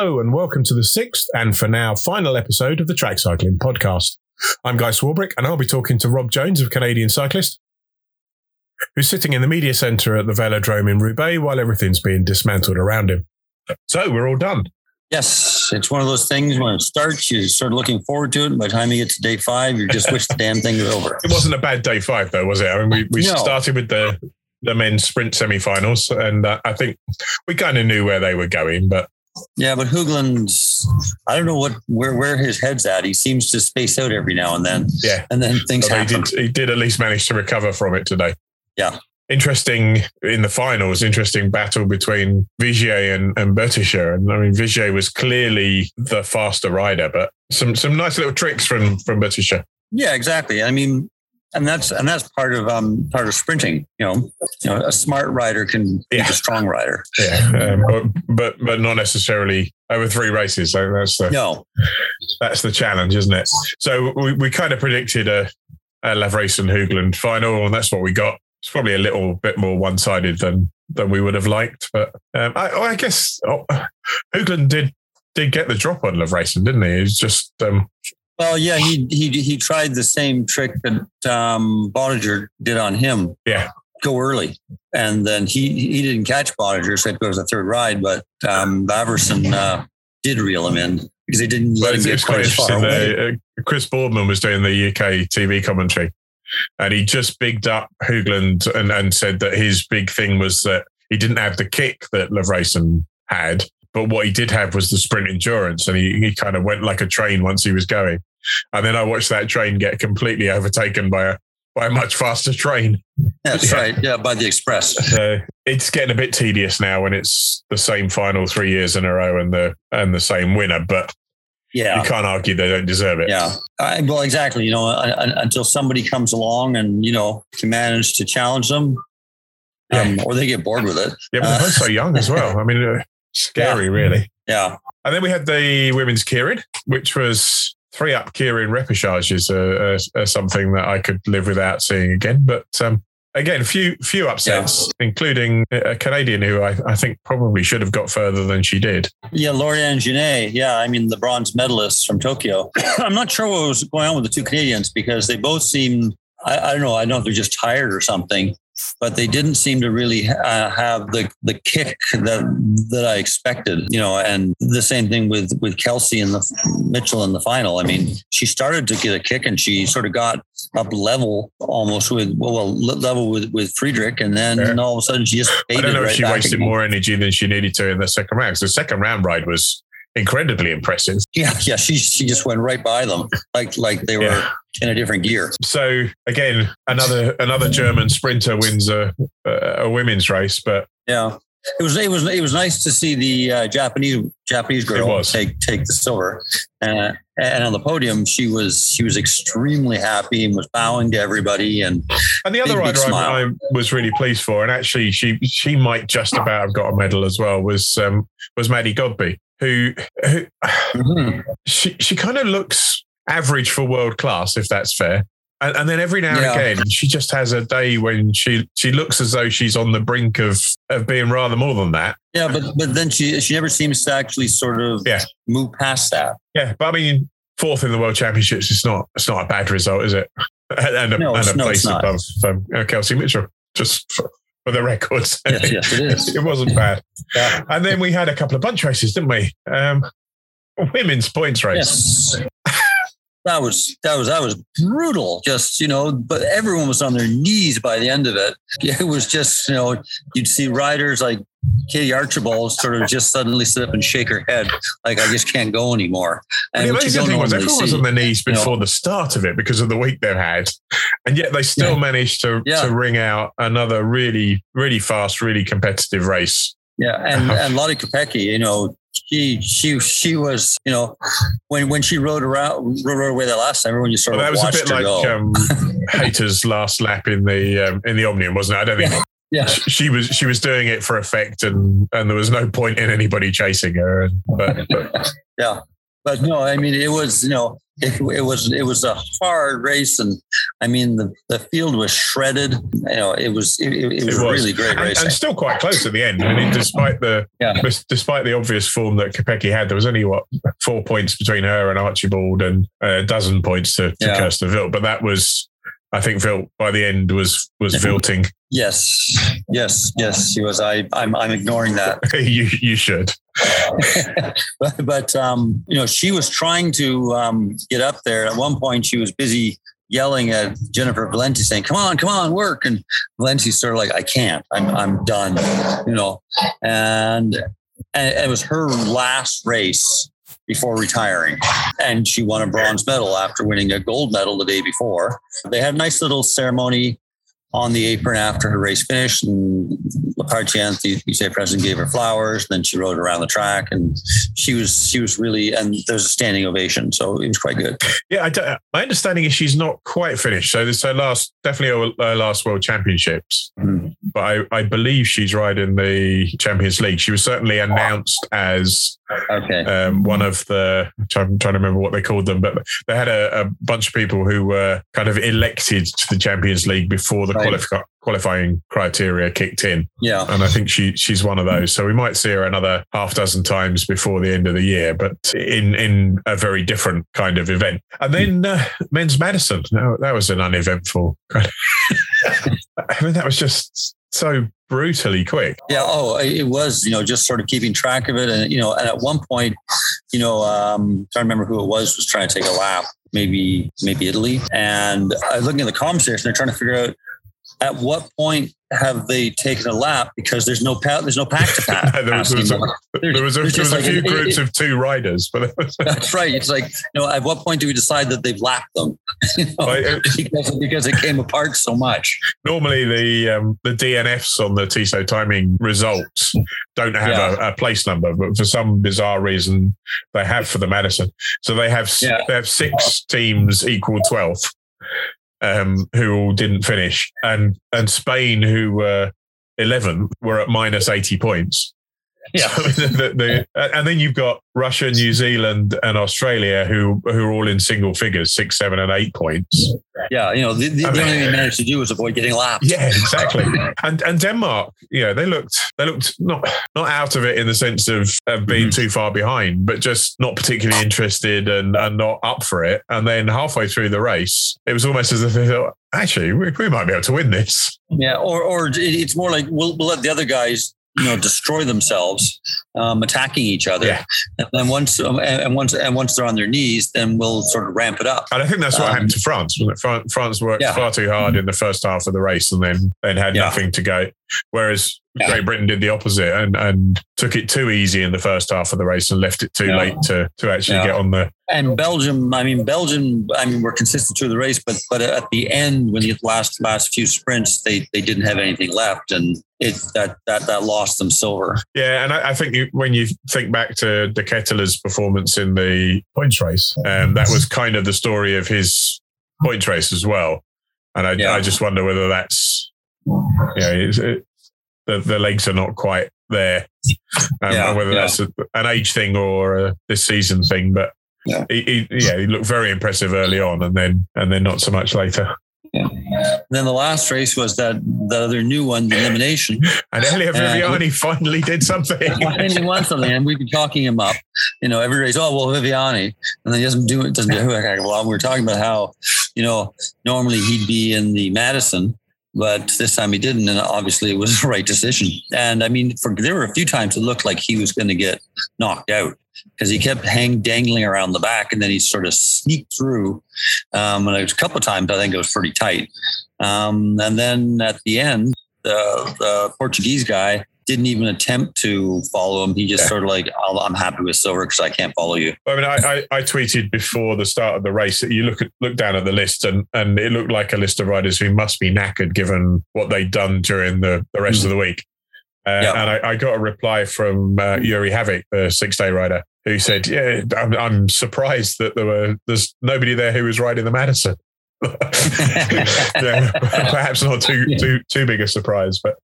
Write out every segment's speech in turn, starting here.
Hello, and welcome to the sixth and for now final episode of the Track Cycling Podcast. I'm Guy Swarbrick, and I'll be talking to Rob Jones of Canadian Cyclist, who's sitting in the media centre at the Velodrome in Roubaix while everything's being dismantled around him. So we're all done. Yes, it's one of those things when it starts, you start looking forward to it. And by the time you get to day five, you just wish the damn thing was over. It wasn't a bad day five, though, was it? I mean, we, we No. started with the the men's sprint semi-finals, and uh, I think we kind of knew where they were going, but Yeah, but Hoogland's, I don't know what where where his head's at. He seems to space out every now and then, yeah, and then things Although he did, he did at least manage to recover from it today. Yeah. Interesting in the finals, interesting battle between Vigier and, and Bötticher. And I mean, Vigier was clearly the faster rider, but some some nice little tricks from from Bötticher. Yeah, exactly. I mean, and that's and that's part of um part of sprinting. You know, you know, a smart rider can be Yeah. a strong rider. Yeah, um, but, but but not necessarily over three races. So that's the No, that's the challenge, isn't it? So we, we kind of predicted a, a Lavreysen and Hoogland final, and that's what we got. It's probably a little bit more one sided than than we would have liked, but um, I, I guess oh, Hoogland did did get the drop on Lavreysen, didn't he? He's just um, well, yeah, he he he tried the same trick that um did on him. Yeah. Go early, and then he he didn't catch Bötticher, so it goes the third ride. But um, Lavreysen uh, did reel him in because he didn't let him get quite as far away. Uh, Chris Boardman was doing the UK TV commentary, and he just bigged up Hoogland and, and said that his big thing was that he didn't have the kick that Lavreysen had, but what he did have was the sprint endurance, and he, he kind of went like a train once he was going. And then I watched that train get completely overtaken by a by a much faster train. That's Yeah. right. Yeah, by the Express. So it's getting a bit tedious now when it's the same final three years in a row and the and the same winner, but Yeah. you can't argue they don't deserve it. Yeah. I, well, exactly. You know, un- un- until somebody comes along and, you know, can manage to challenge them um, or they get bored with it. Yeah, but they're both so young as well. I mean, uh, scary, really. Yeah. And then we had the women's keirin, which was three up uh, uh, uh, something that I could live without seeing again. But um, again, few few upsets, including a Canadian who I, I think probably should have got further than she did. Yeah. Lauriane Genest. Yeah. I mean, the bronze medalists from Tokyo. I'm not sure what was going on with the two Canadians because they both seem, I, I don't know, I don't know if they're just tired or something. But they didn't seem to really uh, have the the kick that that I expected, you know. And the same thing with with Kelsey and the Mitchell in the final. I mean, she started to get a kick, and she sort of got up level almost with well, level with with Friedrich, and then all of a sudden she just I don't know right if she wasted again. more energy than she needed to in the second round. So the second round ride was incredibly impressive. Yeah, yeah, she she just went right by them like like they were Yeah. in a different gear. So again, another another German sprinter wins a, a, women's race, but Yeah. It was it was it was nice to see the uh, Japanese Japanese girl take take the silver, uh, and on the podium she was she was extremely happy and was bowing to everybody and And the other Big, big rider I. I was really pleased for, and actually she she might just about have got a medal as well, was um, was Maddie Godby, who, who she she kind of looks average for world class, if that's fair. And, and then every now Yeah. and again, she just has a day when she she looks as though she's on the brink of of being rather more than that. yeah, but but then she she never seems to actually sort of Yeah. move past that. Yeah, but I mean, fourth in the world championships, it's not it's not a bad result, is it? And a, No, and a no, place above um, Kelsey Mitchell, just for, for the records. Yes, yes, it is. it wasn't bad. Yeah. And then we had a couple of bunch races, didn't we? Um, women's points race. Yes. That was that was that was brutal. Just you know, but everyone was on their knees by the end of it. It was just you know, you'd see riders like Katie Archibald sort of just suddenly sit up and shake her head like I just can't go anymore. And the amazing thing was everyone was on their knees you know. before the start of it because of the week they've had. And yet they still Yeah. managed to, Yeah. to ring out another really, really fast, really competitive race. Yeah, and and Lottie Kopecky, you know, she she she was, you know, when when she rode around rode away that last time, everyone just sort Well, that was a bit like um, Hater's last lap in the um, in the Omnium, wasn't it? I don't think yeah, she was she was doing it for effect, and and there was no point in anybody chasing her. But, but yeah. But no, I mean, it was you know, it, it was it was a hard race, and I mean, the, the field was shredded. You know, it was it, it, it was, It was. really great and, racing. and still quite close at the end. I mean, despite the Yeah. despite the obvious form that Kopecky had, there was only what four points between her and Archibald, and a dozen points to, to Yeah. Kirsten Wild. But that was, I think, Wild by the end was was Vilting. yes, yes, yes. She was. I I'm I'm ignoring that. you you should. but, but um, you know, she was trying to um, get up there. At one point, she was busy yelling at Jennifer Valente, saying, "Come on, come on, work!" And Valente's sort of like, "I can't. I'm I'm done." You know, and and it was her last race before retiring, and she won a bronze medal after winning a gold medal the day before. They had a nice little ceremony on the apron after her race finished. And Lappartient, the UCI president, gave her flowers. Then she rode around the track, and she was she was really and there's a standing ovation, so it was quite good. Yeah, I don't, my understanding is she's not quite finished. So this is her last, definitely her, last World Championships. Mm. But I, I believe she's riding the Champions League. She was certainly announced as Okay, um, one of the I'm trying to remember what they called them, but they had a, a bunch of people who were kind of elected to the Champions League before the Right. qualifi- qualifying criteria kicked in, yeah, and I think she she's one of those. So we might see her another half dozen times before the end of the year, but in in a very different kind of event. And then uh, men's Madison, no, that was an uneventful kind of. I mean, that was just so brutally quick. yeah. Oh, it was you know just sort of keeping track of it, and you know, and at one point, you know, um, to remember who it was was trying to take a lap. Maybe, maybe Italy. And I was looking at the comment section. They're trying to figure out at what point have they taken a lap because there's no pa- there's no pack to pass. there was, there was a, there was a, there was a like few groups of two riders, but That's right. It's like, you know, at what point do we decide that they've lapped them? You know, uh, because, because it came apart so much. normally the um, the DNFs on the Tissot timing results don't have Yeah. a, a place number, but for some bizarre reason they have for the Madison. So they have Yeah. they have six teams equal twelfth um, who all didn't finish, and and Spain who were eleventh were at minus eighty points. Yeah. The- the- and then you've got Russia, New Zealand, and Australia who who are all in single figures, six, seven, and eight points. Yeah. You know, the, the, I mean- only thing they managed to do was avoid getting lapped. Yeah, exactly. and and Denmark, you know, they looked they looked not not out of it in the sense of, of being Mhm. too far behind, but just not particularly interested and, and not up for it. And then halfway through the race, it was almost as if they thought, actually, we, we might be able to win this. Yeah. Or, or it's more like we'll, we'll let the other guys, you know, destroy themselves, um, attacking each other. Yeah. And then once, um, and, once, and once they're on their knees, then we'll sort of ramp it up. And I think that's what Um, happened to France. Wasn't it? France, France worked Yeah. far too hard in the first half of the race and then then had Yeah. nothing to go. Whereas. Great Britain did the opposite and, and took it too easy in the first half of the race and left it too late to to actually get on the And Belgium, I mean, Belgium, I mean, were consistent through the race, but but at the end, when the last last few sprints, they they didn't have anything left, and it that that that lost them silver. Yeah, and I, I think you, when you think back to De Ketele's performance in the points race, um, that was kind of the story of his points race as well. And I, Yeah. I just wonder whether that's, yeah, it's, it, the the legs are not quite there, um, Yeah, and whether yeah. that's a, an age thing or a this season thing. But Yeah. he, he, yeah, he looked very impressive early on, and then and then not so much later. And then the last race was that the other new one, the elimination. And Elia Uh, Viviani finally did something. and he won something, and we've been talking him up. You know, every race. Oh well, Viviani, and then he doesn't do it. Doesn't do it. Well, we were talking about how, you know, normally he'd be in the Madison, but this time he didn't, and obviously it was the right decision. And I mean, for there were a few times it looked like he was going to get knocked out because he kept hang dangling around the back, and then he sort of sneaked through. Um, and it was a couple of times I think it was pretty tight. Um, and then at the end, the, the Portuguese guy didn't even attempt to follow him. He just Yeah. sort of like, I'm happy with silver because I can't follow you. I mean, I, I, I tweeted before the start of the race that you look at look down at the list and and it looked like a list of riders who must be knackered given what they'd done during the, the rest of the week. Uh. Yeah. And I, I got a reply from uh, Yuri Havoc, the six day rider, who said, "Yeah, I'm, I'm surprised that there were there's nobody there who was riding the Madison." yeah, perhaps not too too too big a surprise, but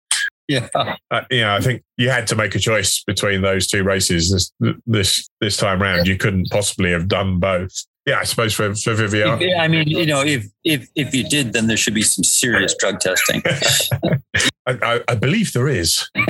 Yeah. uh, you know, I think you had to make a choice between those two races this this this time round. You couldn't possibly have done both. Yeah, I suppose for for Vivian. If- I mean, you know, if if if you did, then there should be some serious drug testing. I, I, I believe there is. Um,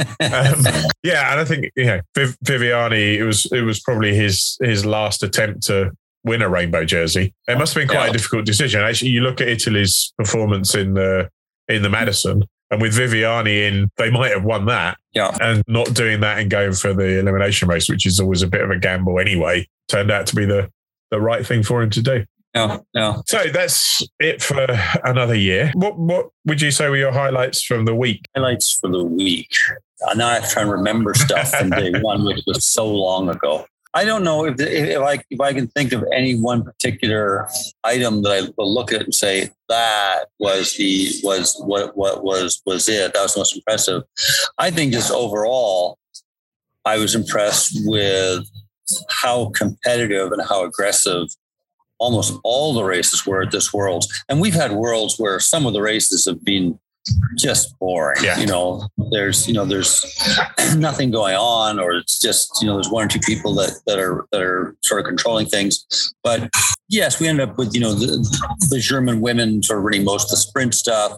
yeah, and I think you know Viv, Viviani. It was it was probably his his last attempt to win a rainbow jersey. It must have been quite Yeah. a difficult decision. Actually, you look at Italy's performance in the in the Madison, and with Viviani in, they might have won that. Yeah. and not doing that and going for the elimination race, which is always a bit of a gamble anyway, turned out to be the the right thing for him to do. Yeah, yeah. So that's it for another year. What what would you say were your highlights from the week? Highlights for the week. Now I have to try and remember stuff from day one, which was so long ago. I don't know if, if I if I can think of any one particular item that I will look at and say that was the was what what was was it that was most impressive. I think just overall, I was impressed with how competitive and how aggressive almost all the races were at this world. And we've had Worlds where some of the races have been just boring. Yeah. You know, there's you know there's nothing going on, or it's just you know there's one or two people that that are that are sort of controlling things. But yes, we ended up with you know the, the German women sort of winning most of the sprint stuff,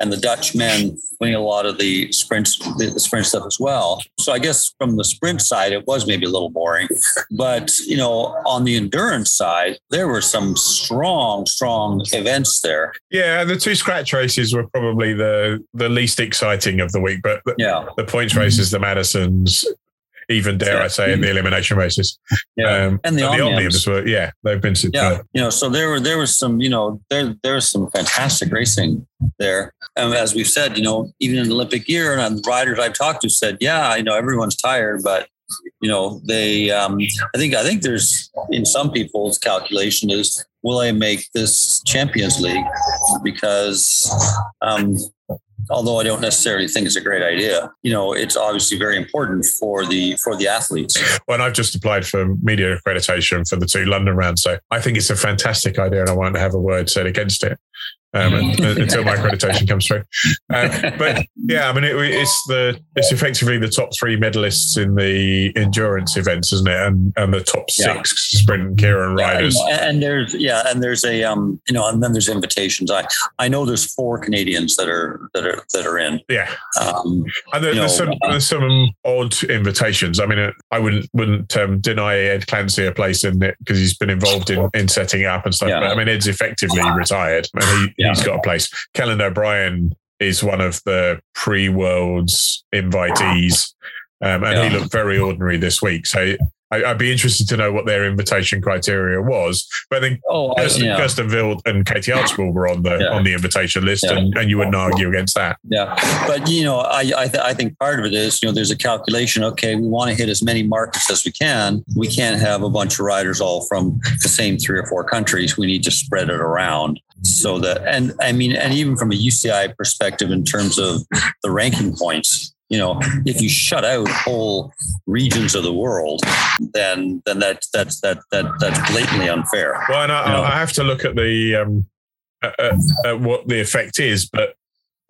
and the Dutch men winning a lot of the sprints the, the sprint stuff as well. So I guess from the sprint side, it was maybe a little boring. But you know, on the endurance side, there were some strong, strong events there. Yeah, the two scratch races were probably the the least exciting of the week, but the, Yeah, the points races, the Madisons, even dare I say, in the elimination races, yeah. um, And the Omniums. were yeah, they've been superb. yeah you know so there were there was some you know there there was some fantastic racing there and as we've said you know even in olympic year and the riders i've talked to said yeah you know everyone's tired but you know they um i think i think there's in some people's calculation is will i make this champions league because um although I don't necessarily think it's a great idea, you know, it's obviously very important for the for the athletes. Well, and I've just applied for media accreditation for the two London rounds, so I think it's a fantastic idea, and I won't have a word said against it um, until my accreditation comes through. Uh, but yeah, I mean, it, it's the it's effectively the top three medalists in the endurance events, isn't it? And and the top Yeah. six sprint and keirin riders. know, and there's yeah, and there's a um, you know, and then there's invitations. I I know there's four Canadians that are that are that are in. Yeah, Um, and there, there's know, some uh, there's some odd invitations. I mean, uh, I wouldn't wouldn't um, deny Ed Clancy a place in it because he's been involved in, in setting it up and stuff. Yeah. But I mean, Ed's effectively retired, and he, Yeah. he's got a place. Kelland O'Brien is one of the pre worlds invitees, um, and he looked very ordinary this week. So. I- I'd be interested to know what their invitation criteria was. But I think oh, Kirsten, yeah, Kirsten Wild and Katie Archibald were on the Yeah. on the invitation list, Yeah. and, and you wouldn't argue against that. yeah. But you know, I I, th- I think part of it is you know there's a calculation. Okay, we want to hit as many markets as we can. We can't have a bunch of riders all from the same three or four countries. We need to spread it around so that and I mean and even from a UCI perspective in terms of the ranking points. You know, if you shut out whole regions of the world, then then that's that's that that that's blatantly unfair. Well, and I, Yeah. I have to look at the um, at, at- at what the effect is, but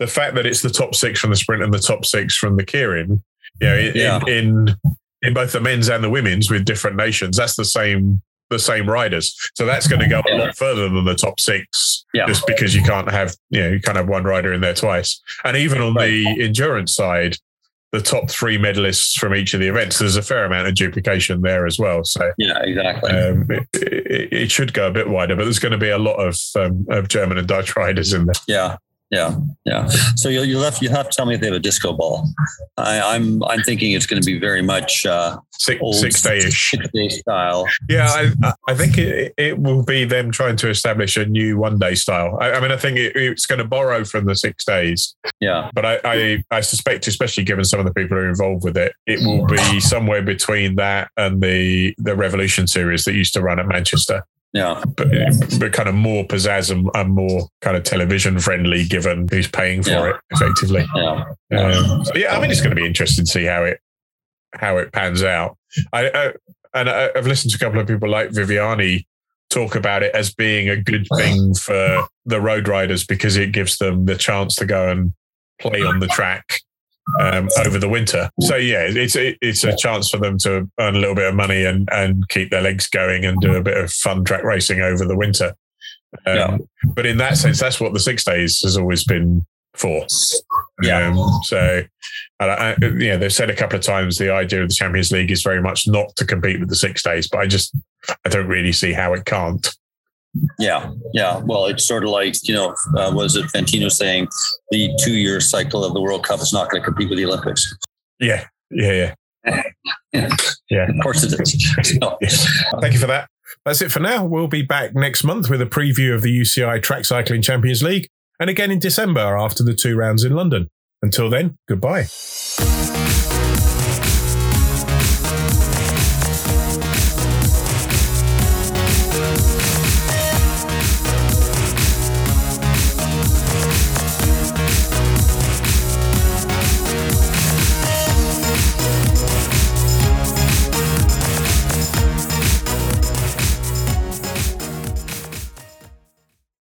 the fact that it's the top six from the sprint and the top six from the keirin, you know, in, Yeah. in in both the men's and the women's with different nations, that's the same the same riders. So that's going to go a lot further than the top six, Yeah. just because you can't have you know you can't have one rider in there twice. And even on the endurance side. The top three medalists from each of the events. There's a fair amount of duplication there as well. So Yeah, exactly. um, it, it, it should go a bit wider, but there's going to be a lot of um, of German and Dutch riders in there. Yeah, yeah, yeah. So you'll you'll have you have to tell me if they have a disco ball. I, I'm I'm thinking it's going to be very much uh, Six, old six day ish. six day style. Yeah, I, I think it, it will be them trying to establish a new one day style. I, I mean, I think it, it's going to borrow from the six days, Yeah, but I, I, I suspect, especially given some of the people who are involved with it, it will be somewhere between that and the the Revolution series that used to run at Manchester. Yeah, But, but kind of more pizzazz and, and more kind of television friendly, given who's paying for Yeah. it effectively. yeah, Um, so yeah, I mean, it's going to be interesting to see how it how it pans out. I, I and I, I've listened to a couple of people like Viviani talk about it as being a good thing for the road riders because it gives them the chance to go and play on the track um, over the winter. So yeah, it's it's a chance for them to earn a little bit of money and and keep their legs going and do a bit of fun track racing over the winter. Um, yeah. But in that sense, that's what the six days has always been for. Yeah. Um, so, I, yeah, they've said a couple of times the idea of the Champions League is very much not to compete with the six days, but I just I don't really see how it can't. Yeah, yeah. Well, it's sort of like you know, uh, was it Infantino saying the two-year cycle of the World Cup is not going to compete with the Olympics? Yeah, yeah, yeah. yeah. Of course it is. So. Thank you for that. That's it for now. We'll be back next month with a preview of the UCI Track Cycling Champions League and again in December after the two rounds in London. Until then, goodbye.